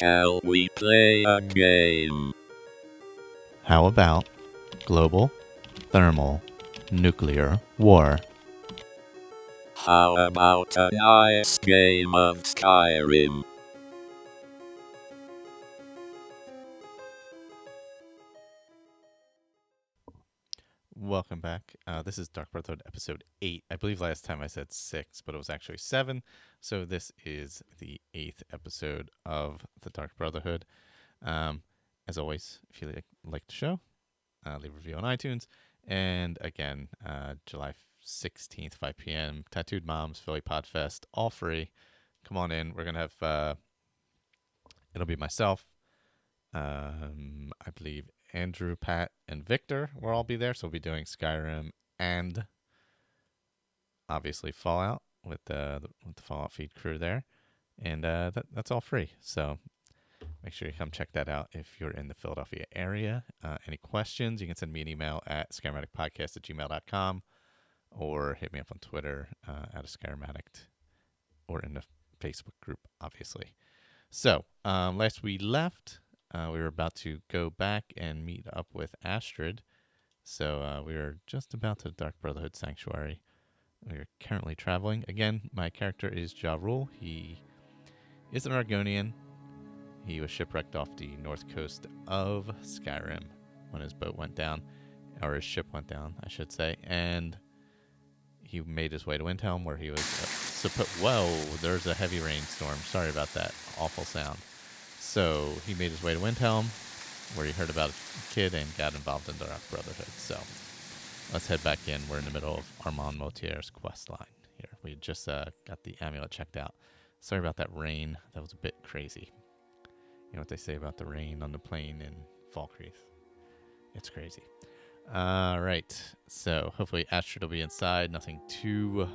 Shall we play a game? How about global, thermal, nuclear war? How about a nice game of Skyrim? Welcome back. Uh, this is Dark Brotherhood episode 8. I believe last time I said 6, but it was actually 7. So this is the 8th episode of the Dark Brotherhood. Um, as always, if you like, like the show, uh, leave a review on iTunes. And again, uh, July 16th, 5 p.m., Tattooed Moms, Philly Podfest, all free. Come on in. We're going to have, uh, it'll be myself, um, I believe Andrew, Pat, and Victor will all be there. So we'll be doing Skyrim and obviously Fallout with the, with the Fallout feed crew there. And uh, that, that's all free. So make sure you come check that out if you're in the Philadelphia area. Uh, any questions, you can send me an email at skyrimaticpodcast at gmail.com or hit me up on Twitter uh, at a skyrimatic or in the Facebook group, obviously. So um, last we left, uh, we were about to go back and meet up with Astrid. So uh, we were just about to Dark Brotherhood Sanctuary. We are currently traveling. Again, my character is Ja Rule. He is an Argonian. He was shipwrecked off the north coast of Skyrim when his boat went down, or his ship went down, I should say. And he made his way to Windhelm, where he was uh. Whoa, there's a heavy rainstorm. Sorry about that awful sound. So he made his way to Windhelm, where he heard about a kid and got involved in the Dark Brotherhood. So let's head back in. We're in the middle of Amaund Motierre's quest line here. We just uh, got the amulet checked out. Sorry about that rain. That was a bit crazy. You know what they say about the rain on the plane in Falkreath? It's crazy. All right. So hopefully Astrid will be inside. Nothing too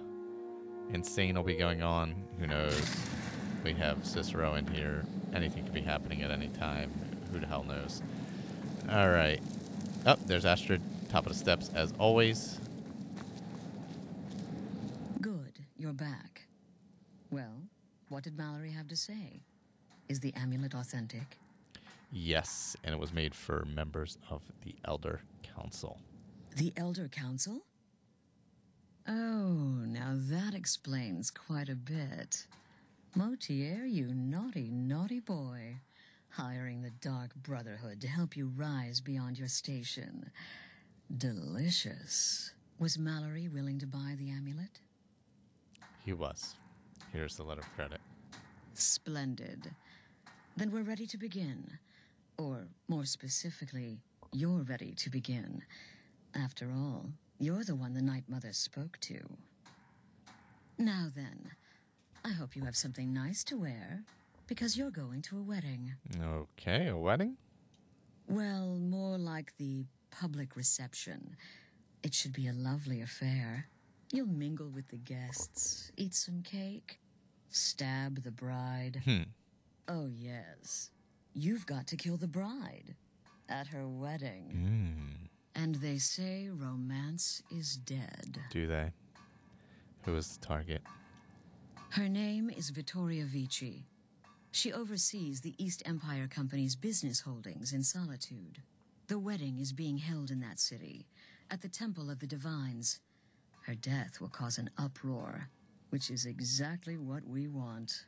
insane will be going on. Who knows? We have Cicero in here. Anything could be happening at any time. Who the hell knows? All right. Oh, there's Astrid, top of the steps as always. Good, you're back. Well, what did Mallory have to say? Is the amulet authentic? Yes, and it was made for members of the Elder Council. The Elder Council? Oh, now that explains quite a bit. Motierre, you naughty, naughty boy. Hiring the Dark Brotherhood to help you rise beyond your station. Delicious. Was Mallory willing to buy the amulet? He was. Here's the letter of credit. Splendid. Then we're ready to begin. Or, more specifically, you're ready to begin. After all, you're the one the Night Mother spoke to. Now then, I hope you have something nice to wear, because you're going to a wedding. Okay, a wedding? Well, more like the public reception. It should be a lovely affair. You'll mingle with the guests, eat some cake, stab the bride. Hmm. Oh, yes. You've got to kill the bride at her wedding. Mm. And they say romance is dead. Do they? Who is the target? Her name is Vittoria Vici. She oversees the East Empire Company's business holdings in Solitude. The wedding is being held in that city, at the Temple of the Divines. Her death will cause an uproar, which is exactly what we want.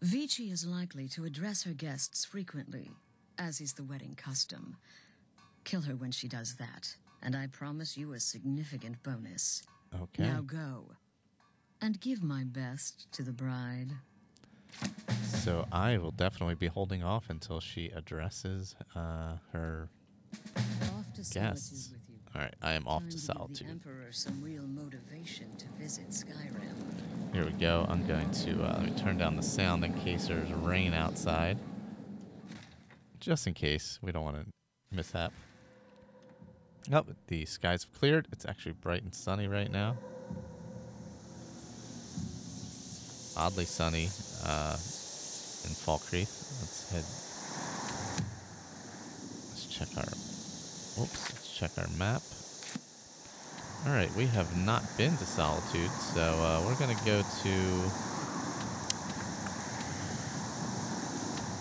Vici is likely to address her guests frequently, as is the wedding custom. Kill her when she does that, and I promise you a significant bonus. Okay. Now go. And give my best to the bride. So I will definitely be holding off until she addresses uh, her guests. with you. All right, I am off to solitude. Emperor some real motivation. to. Here we go. I'm going to uh, let me turn down the sound in case there's rain outside, just in case we don't want to mishap. Oh, the skies have cleared. It's actually bright and sunny right now. Oddly sunny uh, in Falkreath. Let's head. Let's check our. Oops. Let's check our map. All right, we have not been to Solitude, so uh, we're gonna go to.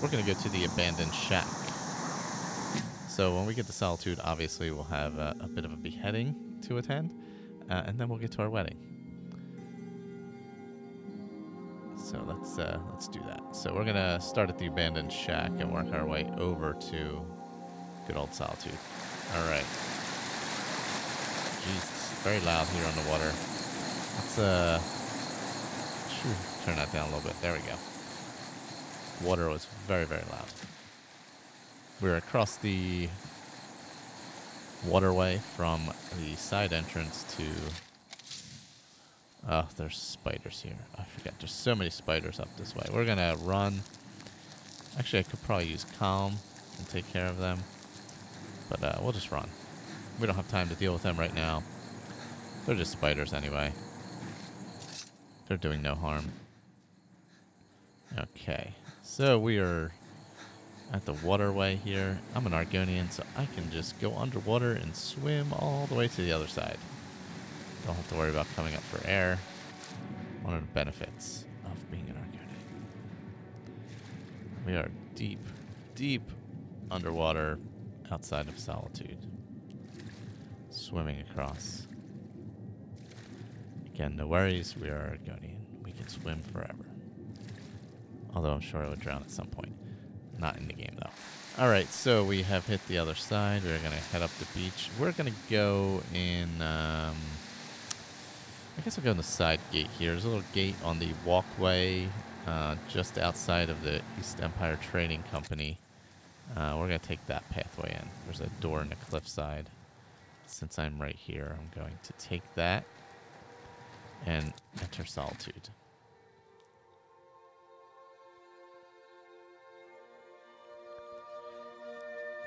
We're gonna go to the abandoned shack. So when we get to Solitude, obviously we'll have a, a bit of a beheading to attend, uh, and then we'll get to our wedding. So let's uh, let's do that. So we're gonna start at the abandoned shack and work our way over to good old Solitude. All right. Jesus, very loud here on the water. Let's uh, phew, turn that down a little bit. There we go. Water was very very loud. We're across the waterway from the side entrance to. Oh, there's spiders here. I forgot. There's so many spiders up this way. We're gonna run. Actually, I could probably use calm and take care of them, but uh, we'll just run. We don't have time to deal with them right now. They're just spiders anyway. They're doing no harm. Okay, so we are at the waterway here. I'm an Argonian, so I can just go underwater and swim all the way to the other side. Don't have to worry about coming up for air. One of the benefits of being an Argonian. We are deep, deep underwater outside of Solitude. Swimming across. Again, no worries. We are Argonian. We can swim forever. Although I'm sure I would drown at some point. Not in the game, though. All right, so we have hit the other side. We're going to head up the beach. We're going to go in. Um, I guess I'll go in the side gate here. There's a little gate on the walkway uh, just outside of the East Empire Trading Company. Uh, we're going to take that pathway in. There's a door in the cliffside. Since I'm right here, I'm going to take that and enter Solitude.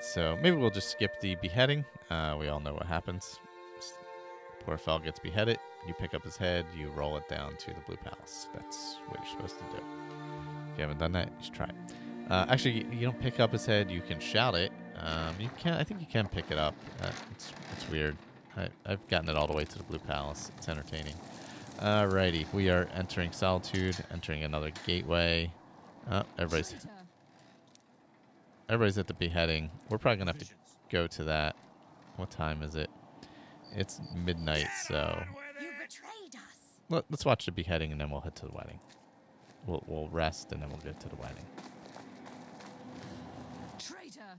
So maybe we'll just skip the beheading. Uh, we all know what happens. S- Poor Fel gets beheaded. You pick up his head. You roll it down to the Blue Palace. That's what you're supposed to do. If you haven't done that, you should try it. Uh, actually, you don't pick up his head. You can shout it. Um, you can. I think you can pick it up. Uh, it's it's weird. I, I've gotten it all the way to the Blue Palace. It's entertaining. Alrighty, we are entering Solitude. Entering another gateway. Uh, everybody's everybody's at the beheading. We're probably gonna have to go to that. What time is it? It's midnight, so You betrayed us. let, us watch the beheading and then we'll head to the wedding. We'll we'll rest and then we'll get to the wedding. Traitor.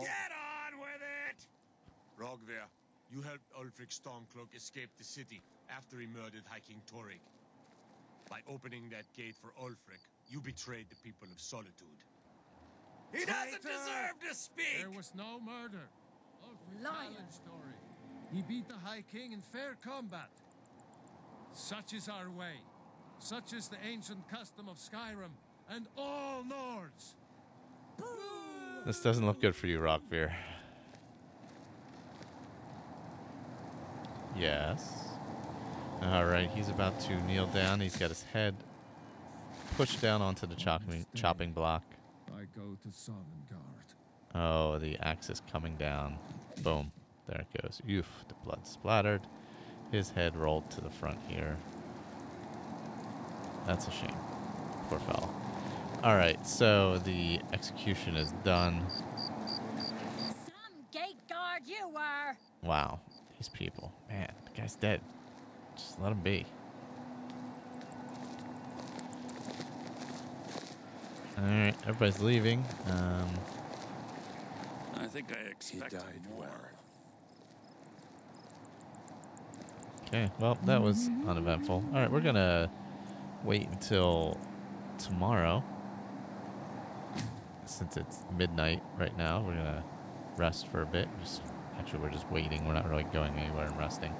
Get on with it! Roggvir, you helped Ulfric Stormcloak escape the city after he murdered High King Torygg. By opening that gate for Ulfric, you betrayed the people of Solitude. He doesn't deserve to speak! There was no murder. Ulfric Liar. story. He beat the High King in fair combat. Such is our way. Such is the ancient custom of Skyrim and all Nords. This doesn't look good for you, Roggvir. Yes. All right, he's about to kneel down. He's got his head pushed down onto the chopping chopping block. I go to Sovngarde. Oh, the axe is coming down. Boom. There it goes. Oof, the blood splattered. His head rolled to the front here. That's a shame. Poor fellow. All right, so the execution is done. Some gate guard you were. Wow, these people. Man, the guy's dead. Just let him be. All right, everybody's leaving. Um, I think I expected more. Okay, well, that was uneventful. All right, we're going to wait until tomorrow. Since it's midnight right now, we're going to rest for a bit, just Actually, we're just waiting. We're not really going anywhere and resting.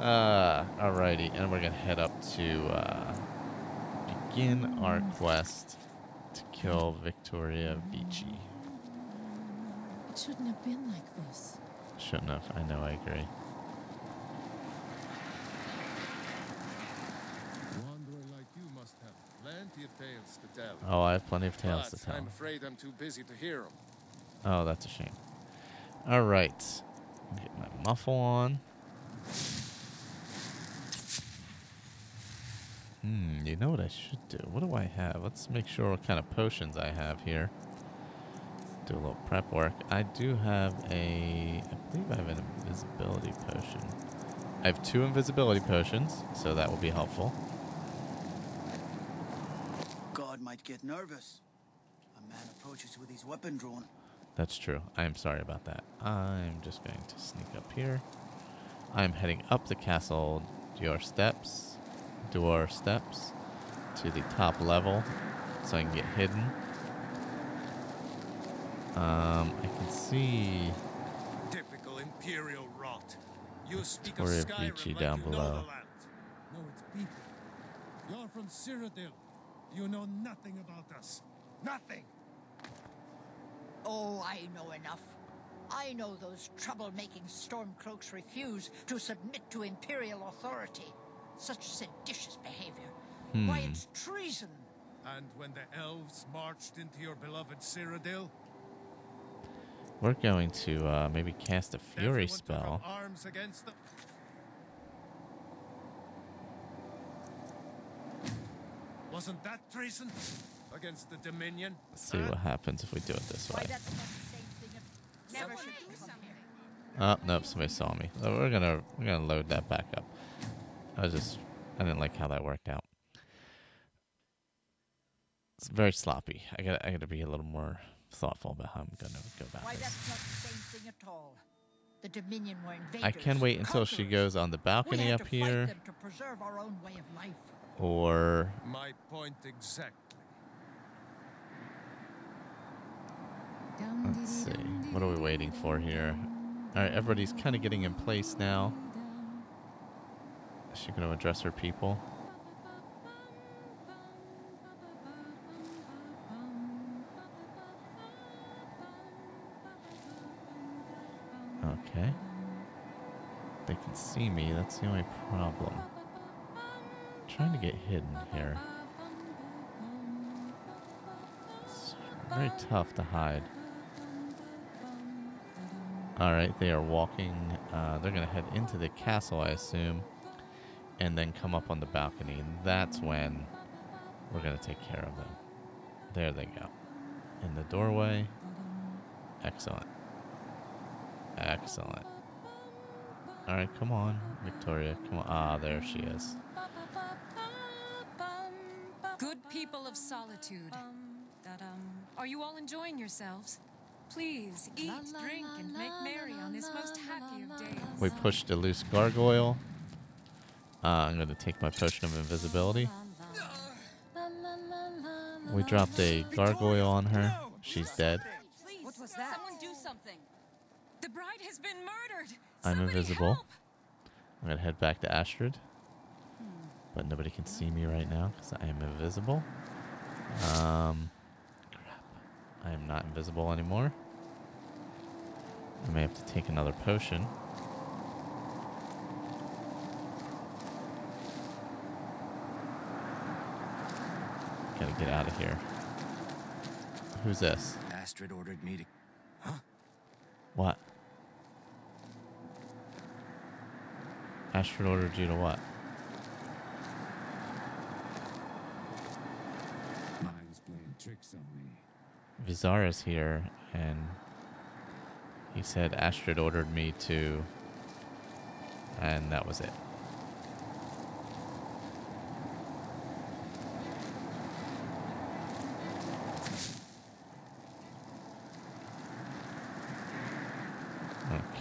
Uh, alrighty, and we're gonna head up to uh, begin our quest to kill Victoria Vici. It shouldn't have been like this. Shouldn't have. I know. I agree. Wanderer like you must have plenty of tales to tell. Oh, I have plenty of tales but to tell. I'm afraid I'm too busy to hear them. Oh, that's a shame. All right, get my muffle on. Hmm, you know what I should do? What do I have? Let's make sure what kind of potions I have here. Do a little prep work. I do have a, I believe I have an invisibility potion. I have two invisibility potions, so that will be helpful. God might get nervous. A man approaches with his weapon drawn. That's true. I am sorry about that. I'm just going to sneak up here. I'm heading up the castle your steps, door steps to the top level so I can get hidden. Um, I can see Typical Imperial rot. You speak Victoria of Skyrim like down you know below. the land. No, it's people. You're from Cyrodiil. You know nothing about us. Nothing. Oh, I know enough. I know those trouble-making stormcloaks refuse to submit to Imperial authority. Such seditious behavior. Why, Hmm. it's treason. And when the elves marched into your beloved Cyrodiil, we're going to uh, maybe cast a fury everyone took spell. up arms against them. Wasn't that treason against the Dominion? Let's see what happens if we do it this way. that's not the same thing. if- Never should come here. Oh nope, somebody saw me. We're gonna we're gonna load that back up. I was just I didn't like how that worked out. It's very sloppy. I got to I got to be a little more thoughtful about how I'm gonna go about Why, this. that's not the same thing at all. The Dominion were invaders. I can wait until she goes on the We balcony had up to fight here, them to preserve our own way of life. or My point exactly. let's see. What are we waiting for here? All right, everybody's kind of getting in place now. Is she gonna address her people? Okay. They can see me. That's the only problem. trying to get hidden here. It's very tough to hide. Alright, they are walking. Uh, they're going to head into the castle, I assume, and then come up on the balcony. And that's when we're going to take care of them. There they go. In the doorway. Excellent. Excellent. Alright, come on, Victoria. Come on. Ah, there she is. Good people of solitude. Are you all enjoying yourselves? Please eat, drink, and make merry on this most happy of days. We pushed a loose gargoyle. Uh, I'm going to take my potion of invisibility. We dropped a gargoyle on her. She's dead. What was that? Someone do something. The bride has been murdered. I'm invisible. I'm going to head back to Astrid. But nobody can see me right now because I am invisible. Um, crap. I am not invisible anymore. I may have to take another potion. Gotta get out of here. Who's this? Astrid ordered me to. Huh? What? Astrid ordered you to what? Mine's playing tricks on me. Veezara's here, and he said Astrid ordered me to, and that was it.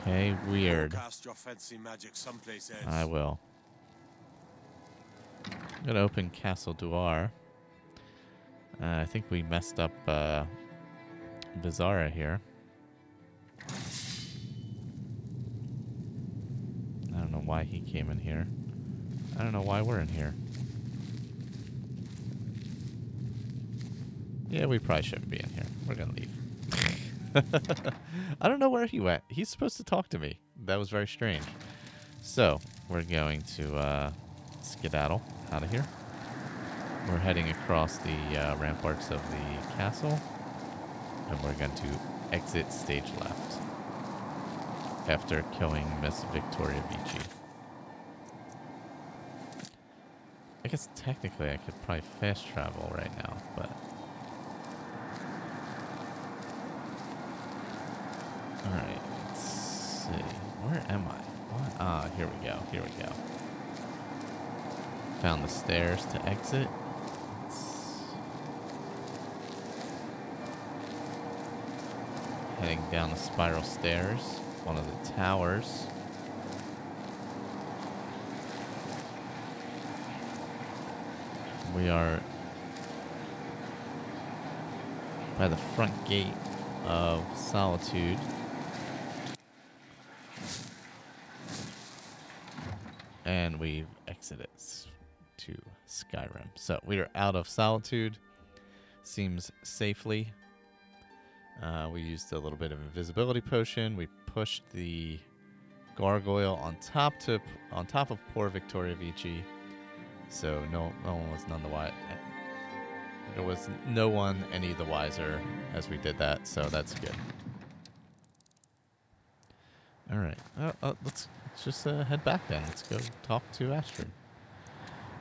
Okay, weird. Cast your fancy magic someplace else. I will. I'm gonna open Castle Dour. Uh, I think we messed up uh, Veezara here. I don't know why he came in here. I don't know why we're in here. Yeah, we probably shouldn't be in here. We're gonna leave. I don't know where he went. He's supposed to talk to me. That was very strange. So, we're going to uh, skedaddle out of here. We're heading across the uh, ramparts of the castle. And we're going to exit stage left. After killing Miss Victoria Vici. I guess technically I could probably fast travel right now, but Alright, let's see. Where am I? What? Ah, here we go. Found the stairs to exit. Heading down the spiral stairs. One of the towers. We are by the front gate of Solitude. And we've exited to Skyrim. So we are out of Solitude. Seems safely. Uh, we used a little bit of invisibility potion. We pushed the gargoyle on top to on top of poor Victoria Vici. So no no one was none the wiser. There was no one any the wiser as we did that. So that's good. All right. Uh, uh, let's, let's just uh, head back then. Let's go talk to Astrid.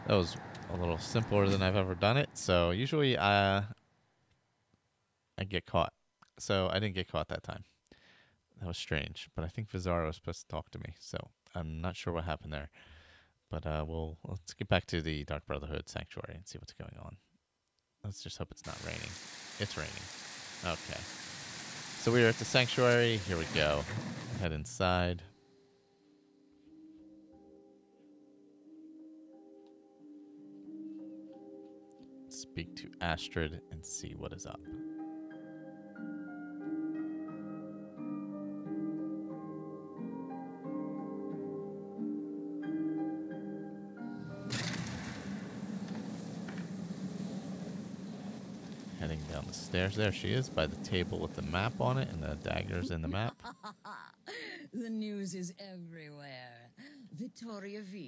That was a little simpler than I've ever done it. So usually uh, I get caught. So I didn't get caught that time. That was strange. But I think Veezara was supposed to talk to me. So I'm not sure what happened there. But uh, we'll let's get back to the Dark Brotherhood Sanctuary and see what's going on. Let's just hope it's not raining. It's raining. Okay. So we are at the sanctuary. Here we go. Head inside. Speak to Astrid and see what is up. Heading down the stairs. There she is by the table with the map on it and the daggers in the map. the news is everywhere.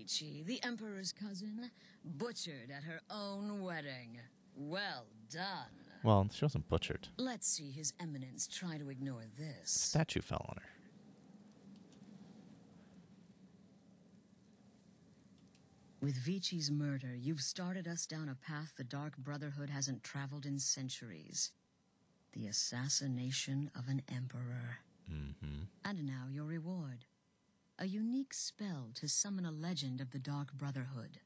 Vittoria the Emperor's cousin, butchered at her own wedding. Well done. Well, she wasn't butchered. Let's see His Eminence try to ignore this. Statue fell on her. With Vici's murder, you've started us down a path the Dark Brotherhood hasn't traveled in centuries. The assassination of an emperor. Mm-hmm. And now your reward. A unique spell to summon a legend of the Dark Brotherhood.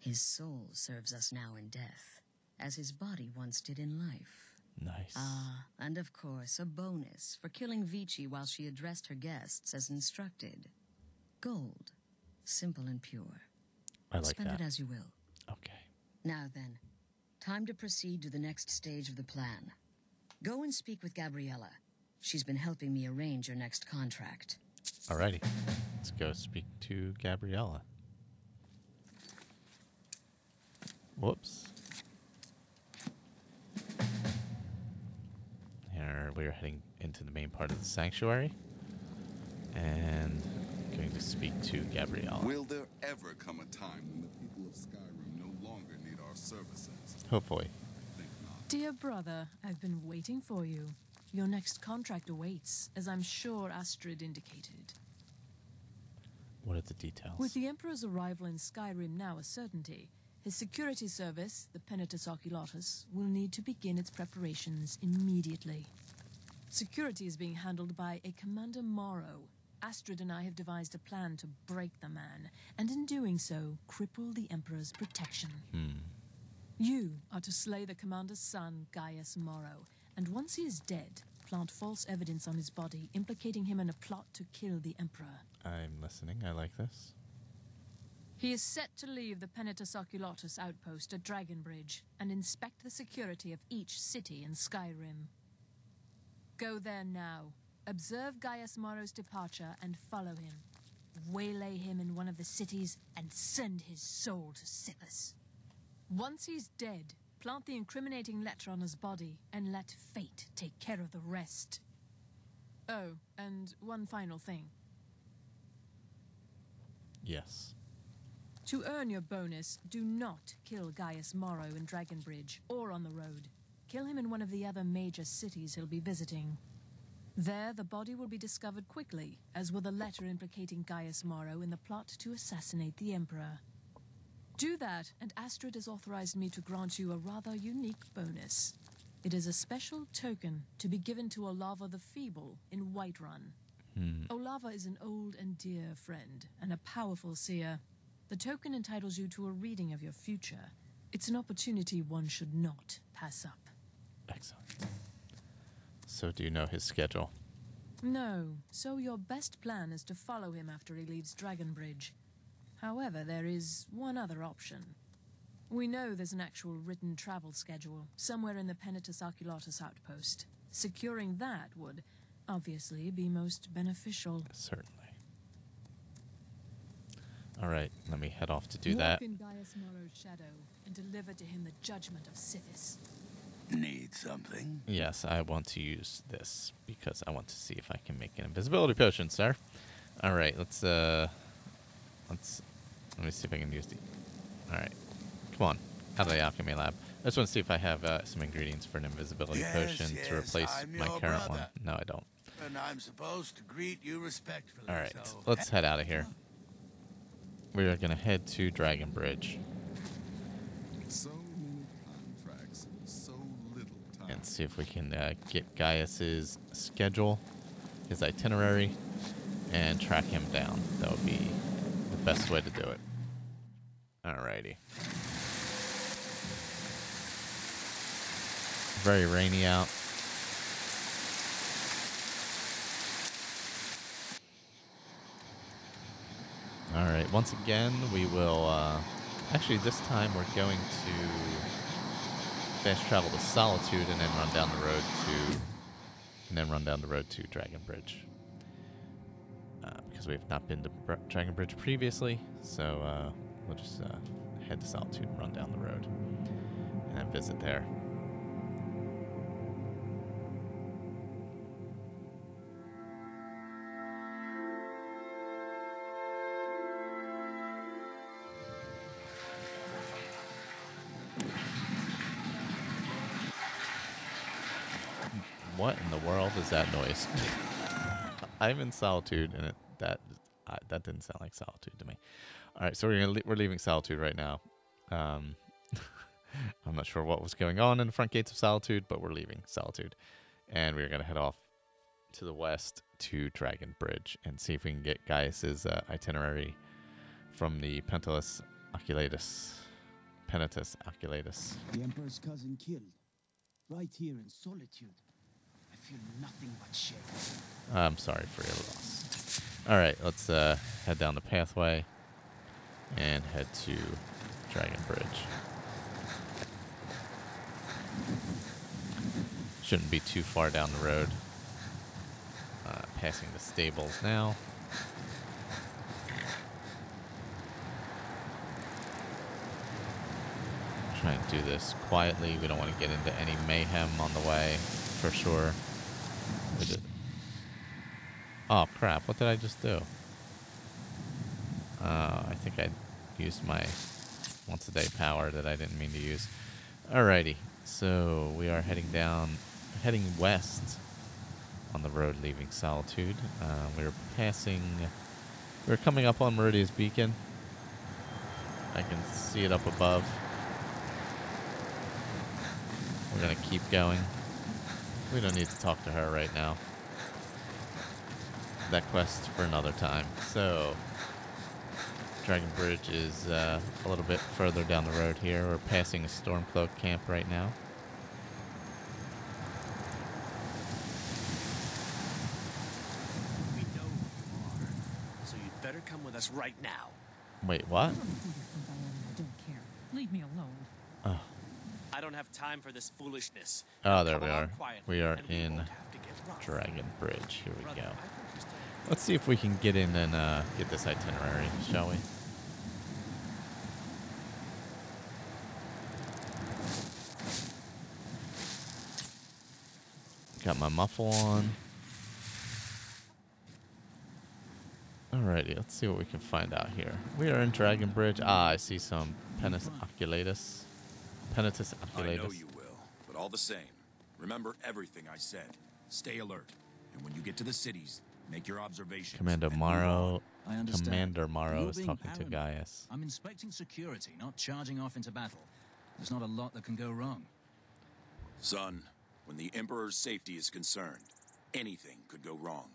His soul serves us now in death, as his body once did in life. Nice. Ah, and of course, a bonus for killing Vici while she addressed her guests as instructed. Gold. Simple and pure. I like Spend that. it as you will. Okay. Now then, time to proceed to the next stage of the plan. Go and speak with Gabriella. She's been helping me arrange your next contract. Alrighty. Let's go speak to Gabriella. Whoops. Here we are heading into the main part of the sanctuary. And going to speak to Gabriella. Will there ever come a time when the people of Skyrim no longer need our services? Hopefully. Dear brother, I've been waiting for you. Your next contract awaits, as I'm sure Astrid indicated. What are the details? With the Emperor's arrival in Skyrim now a certainty, his security service, the Penitus Oculatus, will need to begin its preparations immediately. Security is being handled by a Commander Morrow. Astrid and I have devised a plan to break the man, and in doing so, cripple the Emperor's protection. Hmm. You are to slay the commander's son, Gaius Morrow, and once he is dead, plant false evidence on his body implicating him in a plot to kill the Emperor. I'm listening. I like this. He is set to leave the Penitus Oculatus outpost at Dragonbridge and inspect the security of each city in Skyrim. Go there now, observe Gaius Morrow's departure, and follow him. waylay him in one of the cities, and send his soul to Sithis. Once he's dead, plant the incriminating letter on his body and let fate take care of the rest. Oh, and one final thing. Yes. To earn your bonus, do not kill Gaius Morrow in Dragonbridge or on the road. Kill him in one of the other major cities he'll be visiting. There, the body will be discovered quickly, as will the letter implicating Gaius Morrow in the plot to assassinate the Emperor. Do that, and Astrid has authorized me to grant you a rather unique bonus. It is a special token to be given to Olava the Feeble in Whiterun. Hmm. Olava is an old and dear friend, and a powerful seer. The token entitles you to a reading of your future. It's an opportunity one should not pass up. Excellent. So, do you know his schedule? No, so your best plan is to follow him after he leaves Dragonbridge. However, there is one other option. We know there's an actual written travel schedule somewhere in the Penitus Oculatus outpost. Securing that would, obviously, be most beneficial. Certainly. All right, let me head off to do Walk that. in Gaius Morrow's shadow and deliver to him the judgment of Sithis. Need something? Yes, I want to use this because I want to see if I can make an invisibility potion, sir. All right, let's uh, let's let me see if I can use the. All right, come on, out of the alchemy lab. I just want to see if I have uh, some ingredients for an invisibility Yes, potion to replace I'm my your current one. No, I don't. And I'm supposed to greet you respectfully. All right, so let's head out of here. We are gonna head to Dragon Bridge So many contracts, so little time. and see if we can uh, get Gaius's schedule, his itinerary, and track him down. That would be the best way to do it. Alrighty. Very rainy out. Alright, once again, we will. Uh, actually, this time we're going to fast travel to Solitude and then run down the road to. And then run down the road to Dragon Bridge. Uh, because we've not been to Br- Dragon Bridge previously, so uh, we'll just uh, head to Solitude and run down the road. And visit there. What in the world is that noise? I'm in solitude, and it, that uh, that didn't sound like solitude to me. All right, so we're gonna we're leaving solitude right now. Um, I'm not sure what was going on in the front gates of solitude, but we're leaving solitude, and we're gonna head off to the west to Dragon Bridge and see if we can get Gaius's uh, itinerary from the Pentalus Oculatus, Penitus Oculatus. The Emperor's cousin killed. Right here in solitude. I feel nothing but shame. I'm sorry for your loss. All right, let's uh, head down the pathway and head to Dragon Bridge. Shouldn't be too far down the road. Uh, passing the stables now. Trying to do this quietly. We don't want to get into any mayhem on the way, for sure. Oh crap! What did I just do? Uh, I think I used my once a day power that I didn't mean to use. Alrighty, so we are heading down, heading west on the road leaving Solitude. Uh, we are passing. We're coming up on Meridia's Beacon. I can see it up above. We're gonna keep going. We don't need to talk to her right now. That quest for another time. So, Dragon Bridge is uh, a little bit further down the road here. We're passing a Stormcloak camp right now. We know who you are, so you'd better come with us right now. Wait, what? I don't care. Leave me alone. Oh, I don't have time for this foolishness. oh there come we are. We are and we in won't have to get rough. Dragon Bridge. Here we Brother, go. I think you're still Let's see if we can get in and uh, get this itinerary, shall we? Got my muffle on. Alrighty, let's see what we can find out here. We are in Dragon Bridge. Ah, I see some Penis Oculatus. Penitus I know you will, but all the same, remember everything I said. Stay alert, and when you get to the cities, make your observations. Commander and move on. Morrow. I understand. Commander Morrow is being talking to. Gaius. I'm inspecting security, not charging off into battle. There's not a lot that can go wrong. Son, when the Emperor's safety is concerned, anything could go wrong.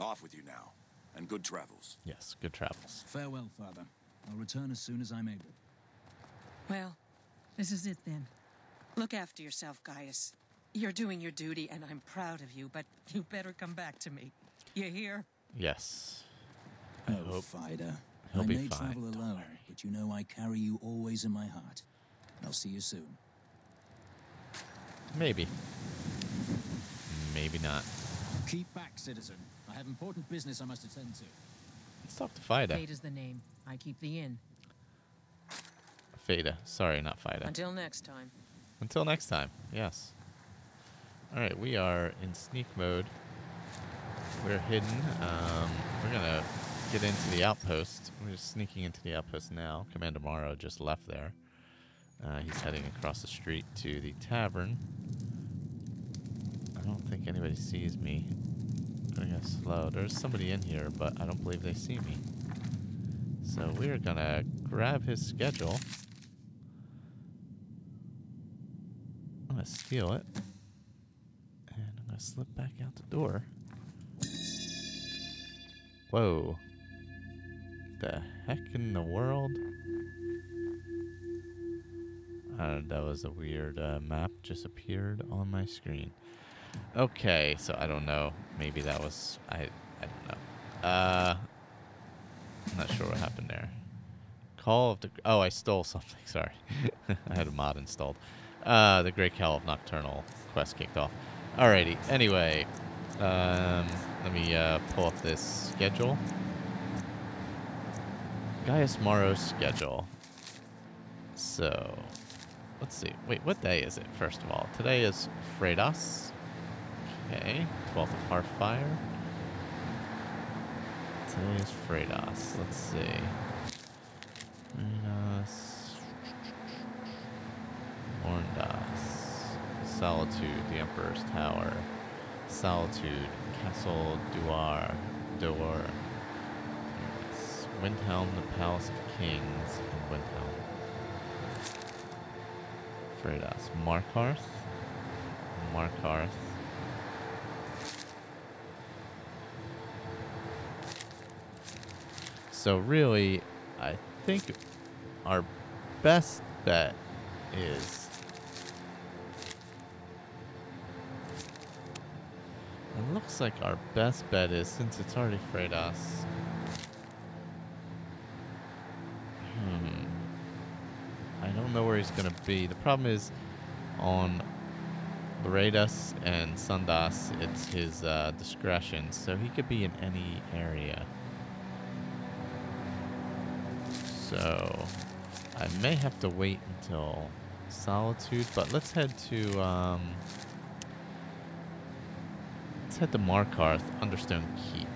Off with you now, and good travels. Yes, good travels. Farewell, Father. I'll return as soon as I'm able. Well, this is it then. Look after yourself, Gaius. You're doing your duty, and I'm proud of you, but you better come back to me. You hear? Yes. I oh, hope Fida. he'll I be may fine. travel alone, but you know I carry you always in my heart. I'll see you soon. Maybe. Maybe not. Keep back, citizen. I have important business I must attend to. Let's talk to Fida. Fate is the name. I keep the inn. Fada. Sorry, not Fida. Until next time. Until next time. Yes. All right, we are in sneak mode. We're hidden. Um, we're gonna get into the outpost. We're just sneaking into the outpost now. Commander Morrow just left there. Uh, he's heading across the street to the tavern. I don't think anybody sees me. I'm gonna go slow. There's somebody in here, but I don't believe they see me. So we're gonna grab his schedule. I'm gonna steal it. And I'm gonna slip back out the door. Whoa. The heck in the world? Uh, that was a weird uh, map just appeared on my screen. Okay, so I don't know. Maybe that was I. I don't know. Uh, I'm not sure what happened there. Call of the. Oh, I stole something. Sorry, I had a mod installed. Uh, the Great Call of Nocturnal quest kicked off. Alrighty. Anyway, um, let me uh, pull up this schedule. Gaius Morrow's schedule. So, let's see. Wait, what day is it? First of all, today is Fredas. Okay, 12th of Hearthfire. Today is Fredas. Let's see. Fredas. Morndas. Solitude, the Emperor's Tower. Solitude, Castle Dour. Yes. Windhelm, the Palace of Kings, and Windhelm. Fredas. Markarth. Markarth. So really, I think our best bet is it looks like our best bet is since it's already Fredas. Hmm. I where he's gonna be. The problem is on Loredas and Sundas, it's his uh, discretion, so he could be in any area. So I may have to wait until Solitude, but let's head to um, let's head to Markarth, Understone Keep.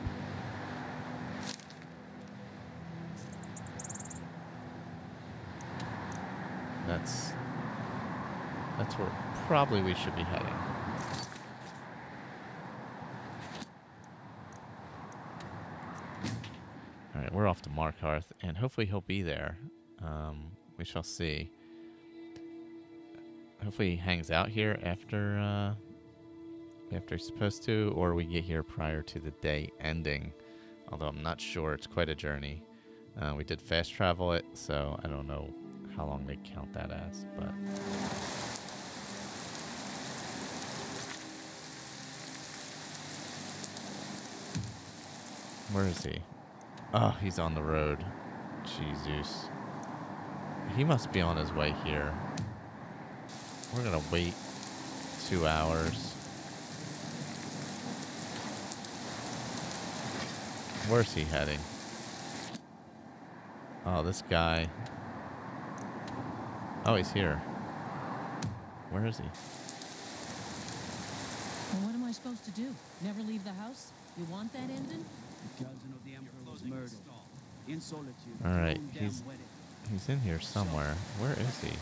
That's that's where probably we should be heading. All right, we're off to Markarth, and hopefully he'll be there. Um, we shall see. Hopefully he hangs out here after uh, after he's supposed to, or we get here prior to the day ending. Although I'm not sure, it's quite a journey. Uh, we did fast travel it, so I don't know how long they count that as, but. Where is he? Oh, he's on the road. Jesus. He must be on his way here. We're gonna wait two hours. Where's he heading? Oh, this guy. Oh, he's here. Where is he? Well, what am I supposed to do? Never leave the house? You want that ending? The cousin of the Emperor was murdered. All right, he's he's in here somewhere. Where is he?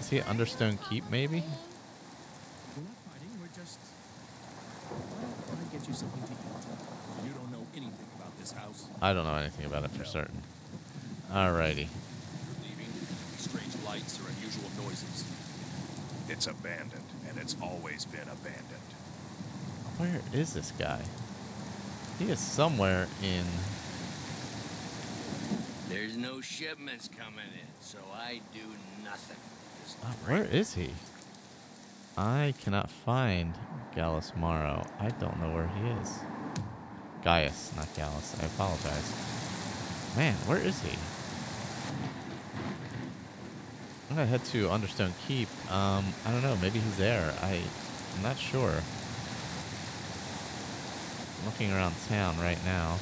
Is he at Understone Keep, maybe? We're not fighting, we're just. Well, I get you something to eat. You don't know anything about this house. I don't know anything about it for certain. Alrighty. Leaving, strange lights or unusual noises. It's abandoned, and it's always been abandoned. Where is this guy? He is somewhere in. There's no shipments coming in, so I do nothing. Uh, where is he? I cannot find Gallus Maro. I don't know where he is. Gaius, not Gallus. I apologize. Man, where is he? I'm gonna head to Understone Keep. Um, I don't know. Maybe he's there. I, I'm not sure. Looking around town right now.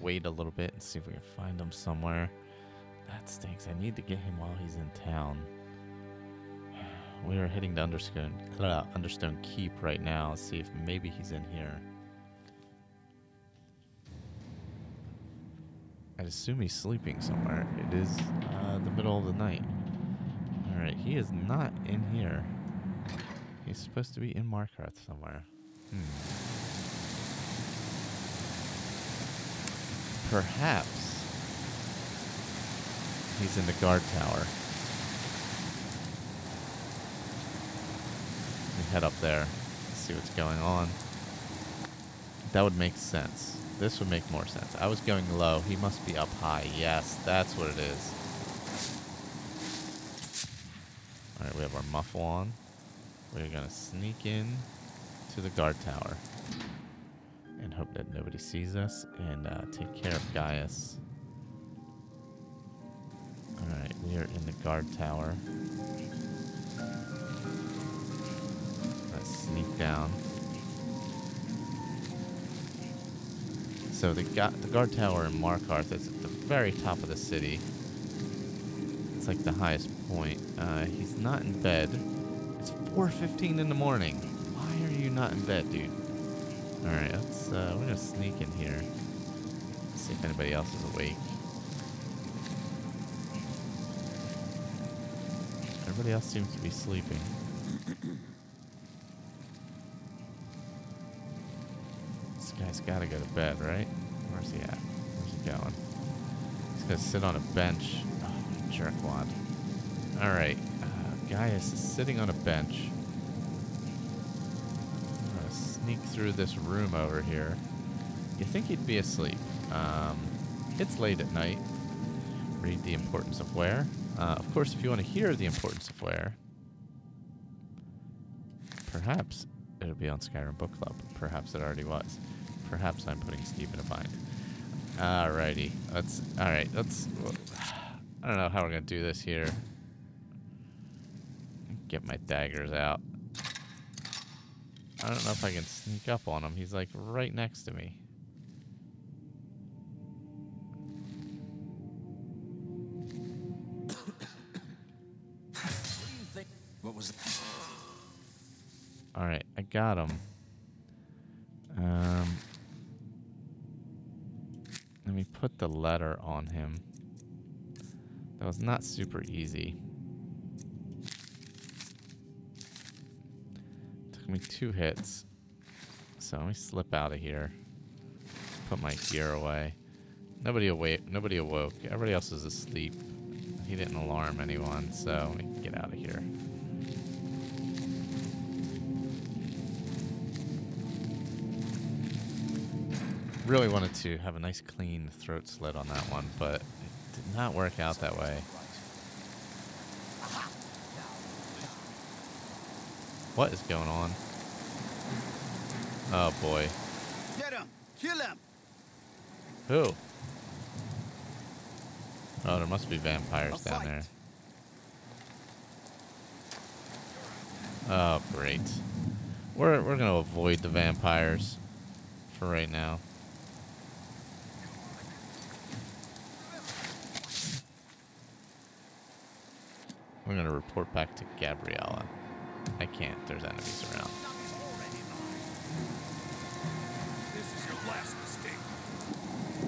Wait a little bit and see if we can find him somewhere. That stinks. I need to get him while he's in town. We are heading to Understone, uh, Understone Keep right now. See if maybe he's in here. I'd assume he's sleeping somewhere. It is uh, the middle of the night. Alright, he is not in here. He's supposed to be in Markarth somewhere. Hmm. Perhaps he's in the guard tower. We head up there, see what's going on. That would make sense. This would make more sense. I was going low. He must be up high. Yes, that's what it is. Alright, we have our muffle on. We're gonna sneak in to the guard tower and hope that nobody sees us and uh, take care of Gaius. Alright, we are in the guard tower. Let's sneak down. So the, the guard tower in Markarth is at the very top of the city. It's like the highest point. Uh, he's not in bed. It's 4.15 in the morning. Why are you not in bed, dude? Alright, let's, uh, we're gonna sneak in here. See if anybody else is awake. Everybody else seems to be sleeping. this guy's gotta go to bed, right? Where's he at? Where's he going? He's gonna sit on a bench. Jerkwad. Alright, uh, Gaius is sitting on a bench. I'm gonna sneak through this room over here. You think he'd be asleep. Um, it's late at night. Read The Importance of Where. Uh, of course, if you want to hear The Importance of Where, perhaps it'll be on Skyrim Book Club. Perhaps it already was. Perhaps I'm putting Steve in a bind. Alrighty. Let's. Alright, let's. I don't know how we're to do this here. Get my daggers out. I don't know if I can sneak up on him. He's like right next to me. What do you think? What was that? All right, I got him. Um, let me put the letter on him. That was not super easy. Took me two hits. So let me slip out of here. Put my gear away. Nobody awake. Nobody awoke. Everybody else is asleep. He didn't alarm anyone, so we can get out of here. Really wanted to have a nice clean throat slit on that one, but did not work out that way. What is going on? Oh boy. Get him! Kill him! Who? Oh, there must be vampires A down fight. there. Oh, great. We're we're gonna avoid the vampires for right now. We're gonna report back to Gabriella. I can't. There's enemies around.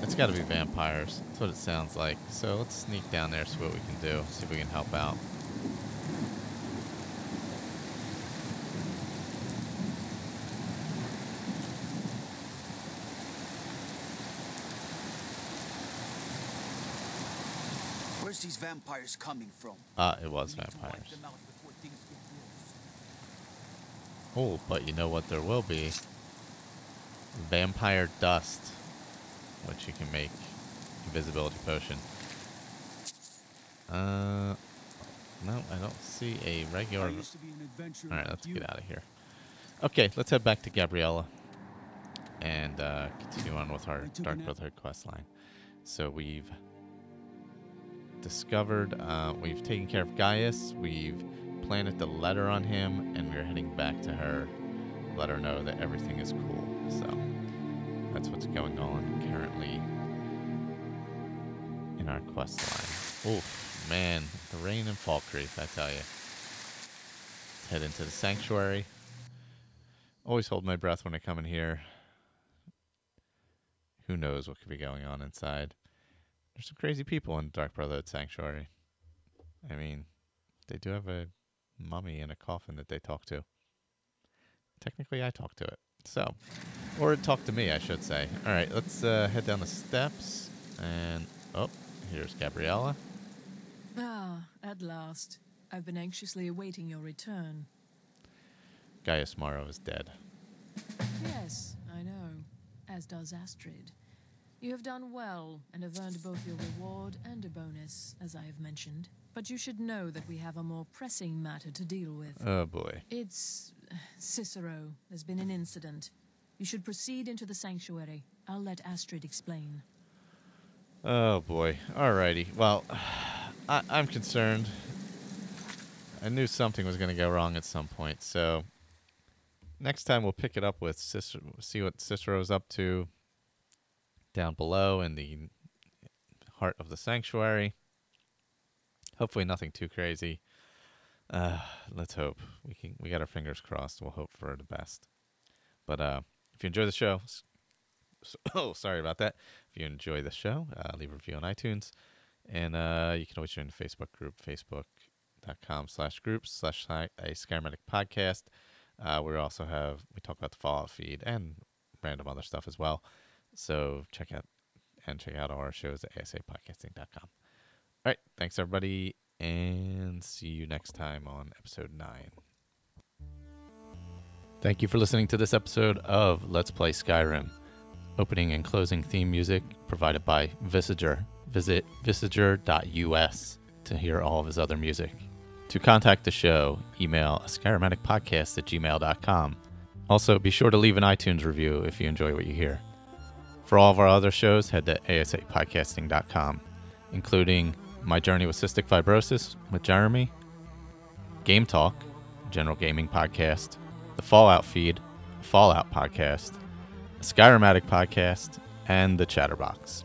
It's got to be vampires. That's what it sounds like. So let's sneak down there, see what we can do, see if we can help out. Where's these vampires coming from? Ah, it was vampires. Them out before things get worse. Oh, but you know what there will be? Vampire dust, which you can make invisibility potion. Uh, no, I don't see a regular. I used to be an adventurer All right, let's you. get out of here. Okay, let's head back to Gabriella and uh, continue on with our Dark. Brotherhood quest line. So we've discovered, uh, we've taken care of Gaius, we've planted the letter on him, and we're heading back to her, let her know that everything is cool. So that's what's going on currently in our quest line. Oof, man, the rain in Falkreath, I tell you. Let's head into the sanctuary. Always hold my breath when I come in here. Who knows what could be going on inside? There's some crazy people in Dark Brotherhood Sanctuary. I mean, they do have a mummy in a coffin that they talk to. Technically, I talk to it. So, or it talked to me, I should say. All right, let's uh, head down the steps. And, oh, here's Gabriella. Ah, at last. I've been anxiously awaiting your return. Gaius Maro is dead. Yes, I know. As does Astrid. You have done well and have earned both your reward and a bonus, as I have mentioned. But you should know that we have a more pressing matter to deal with. Oh, boy. It's uh, Cicero. There's been an incident. You should proceed into the sanctuary. I'll let Astrid explain. Oh boy. Alrighty. Well, I, I'm concerned. I knew something was going to go wrong at some point. So next time we'll pick it up with Cicero, see what Cicero's up to down below in the heart of the sanctuary. Hopefully nothing too crazy. Uh, let's hope we can. We got our fingers crossed. We'll hope for the best. But uh, if you enjoy the show, s- s- oh, sorry about that. If you enjoy the show, uh, leave a review on iTunes. And uh, you can always join the Facebook group, facebook.com slash groups slash a Skyrimatic podcast. Uh, we also have, we talk about the Fallout feed and random other stuff as well. So check out and check out all our shows at asapodcasting.com. All right. Thanks, everybody. And see you next time on episode 9. Thank you for listening to this episode of Let's Play Skyrim. Opening and closing theme music provided by Visager. Visit visager.us to hear all of his other music. To contact the show, email skyrimaticpodcast at gmail.com. Also, be sure to leave an iTunes review if you enjoy what you hear. For all of our other shows, head to asapodcasting.com, including My Journey with Cystic Fibrosis with Jeremy, Game Talk, General Gaming Podcast, the Fallout Feed, Fallout Podcast, Skyrimatic Podcast, and the Chatterbox.